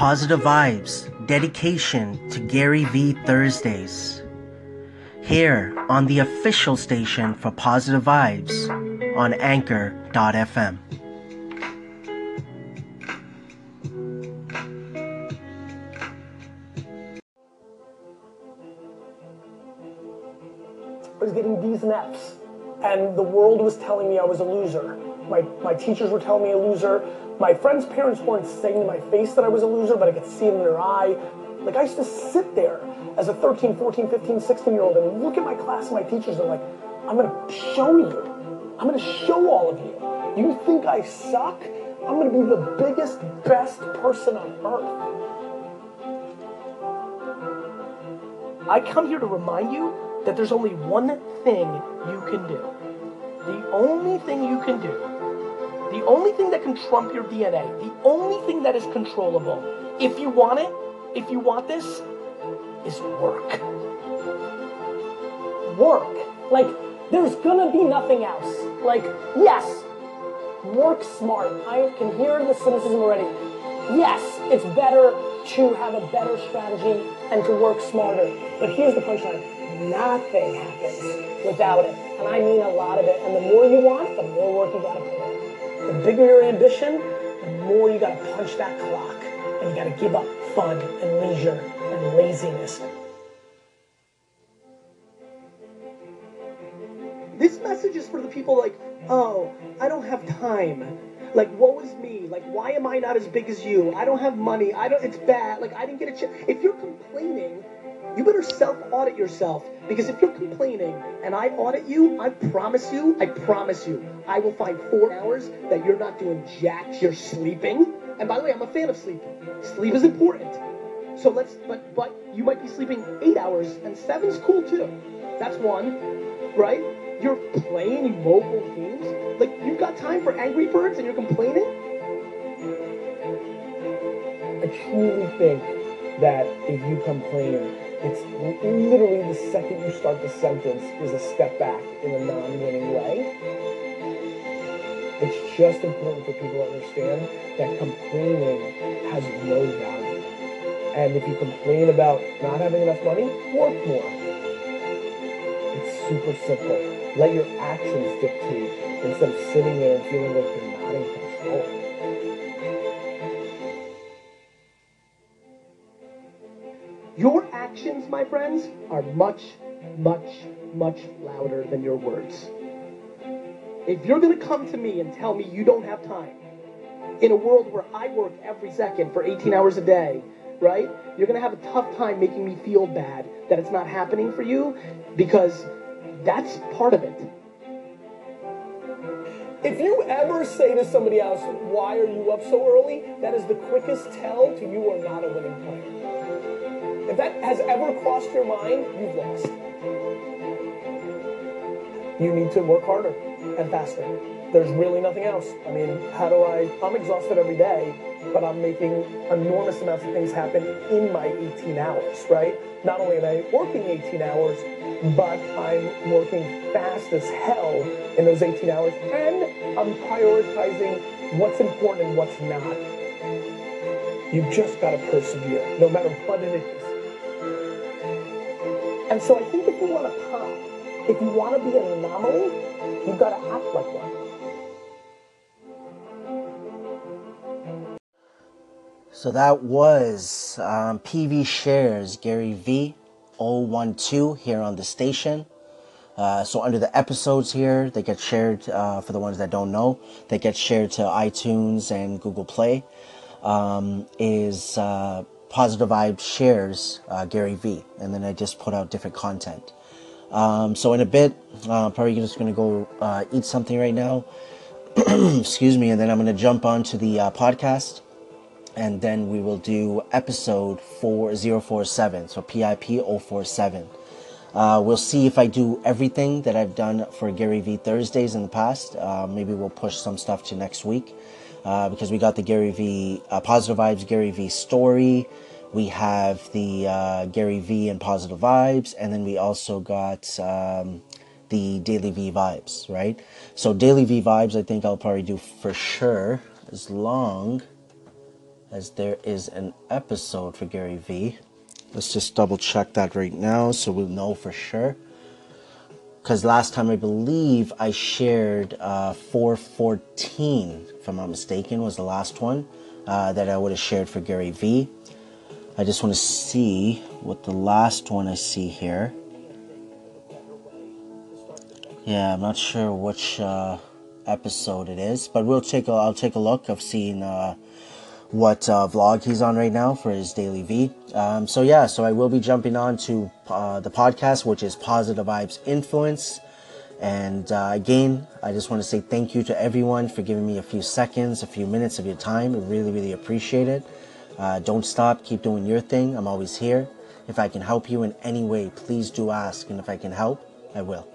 Positive Vibes dedication to Gary V Thursdays. Here on the official station for Positive Vibes on Anchor.fm. I was getting these naps, and the world was telling me I was a loser. My, my teachers were telling me a loser. My friends' parents weren't saying to my face that I was a loser, but I could see it in their eye. Like, I used to sit there as a 13, 14, 15, 16 year old and look at my class and my teachers and like, I'm gonna show you. I'm gonna show all of you. You think I suck? I'm gonna be the biggest, best person on earth. I come here to remind you that there's only one thing you can do. The only thing you can do, the only thing that can trump your DNA, the only thing that is controllable, if you want it, if you want this, is work. Work. Like, there's gonna be nothing else. Like, yes, work smart. I can hear the cynicism already. Yes, it's better to have a better strategy and to work smarter. But here's the punchline nothing happens without it. And I mean a lot of it. And the more you want, the more work you gotta put. The bigger your ambition, the more you gotta punch that clock. And you gotta give up fun and leisure and laziness. This message is for the people like, oh, I don't have time. Like, woe is me. Like, why am I not as big as you? I don't have money. I don't. It's bad. Like, I didn't get a chance. If you're complaining, you better self audit yourself because if you're complaining and I audit you, I promise you, I promise you, I will find four hours that you're not doing jack. You're sleeping. And by the way, I'm a fan of sleeping. Sleep is important. So let's, but but you might be sleeping eight hours, and seven's cool too. That's one, right? You're playing mobile games. Like you've got time for Angry Birds, and you're complaining. I truly think that if you complain, it's literally the second you start the sentence is a step back in a non-winning way. It's just important for people to understand that complaining has no value. And if you complain about not having enough money, work more. It's super simple. Let your actions dictate instead of sitting there and feeling like you're not in control. Your actions, my friends, are much, much, much louder than your words. If you're going to come to me and tell me you don't have time, in a world where I work every second for 18 hours a day, right? You're going to have a tough time making me feel bad that it's not happening for you because that's part of it. If you ever say to somebody else, why are you up so early? That is the quickest tell to you are not a winning player. If that has ever crossed your mind, you've lost. You need to work harder and faster. There's really nothing else. I mean, how do I? I'm exhausted every day, but I'm making enormous amounts of things happen in my 18 hours, right? Not only am I working 18 hours, but I'm working fast as hell in those 18 hours, and I'm prioritizing what's important and what's not. You've just got to persevere, no matter what it is. And so I think if you want to pop, if you want to be an anomaly, you've got to act like one. So that was um, PV Shares Gary V 012 here on the station. Uh, so under the episodes here, they get shared uh, for the ones that don't know. They get shared to iTunes and Google Play. Um, is uh, Positive Vibe shares uh, Gary V, and then I just put out different content. Um, so in a bit, uh, probably just gonna go uh, eat something right now. Excuse me, and then I'm gonna jump onto the podcast and then we will do episode 4047 so pip 047 uh, we'll see if i do everything that i've done for gary v thursdays in the past uh, maybe we'll push some stuff to next week uh, because we got the gary v uh, positive vibes gary v story we have the uh, gary v and positive vibes and then we also got um, the daily v vibes right so daily v vibes i think i'll probably do for sure as long as there is an episode for Gary Vee. Let's just double check that right now so we'll know for sure. Because last time I believe I shared uh, 414, if I'm not mistaken, was the last one uh, that I would have shared for Gary Vee. I just want to see what the last one I see here. Yeah, I'm not sure which uh, episode it is, but we'll take a, I'll take a look. I've seen uh, what uh, vlog he's on right now for his daily V. Um, so yeah, so I will be jumping on to uh, the podcast, which is Positive Vibes Influence. And uh, again, I just want to say thank you to everyone for giving me a few seconds, a few minutes of your time. I really, really appreciate it. Uh, don't stop. Keep doing your thing. I'm always here. If I can help you in any way, please do ask. And if I can help, I will.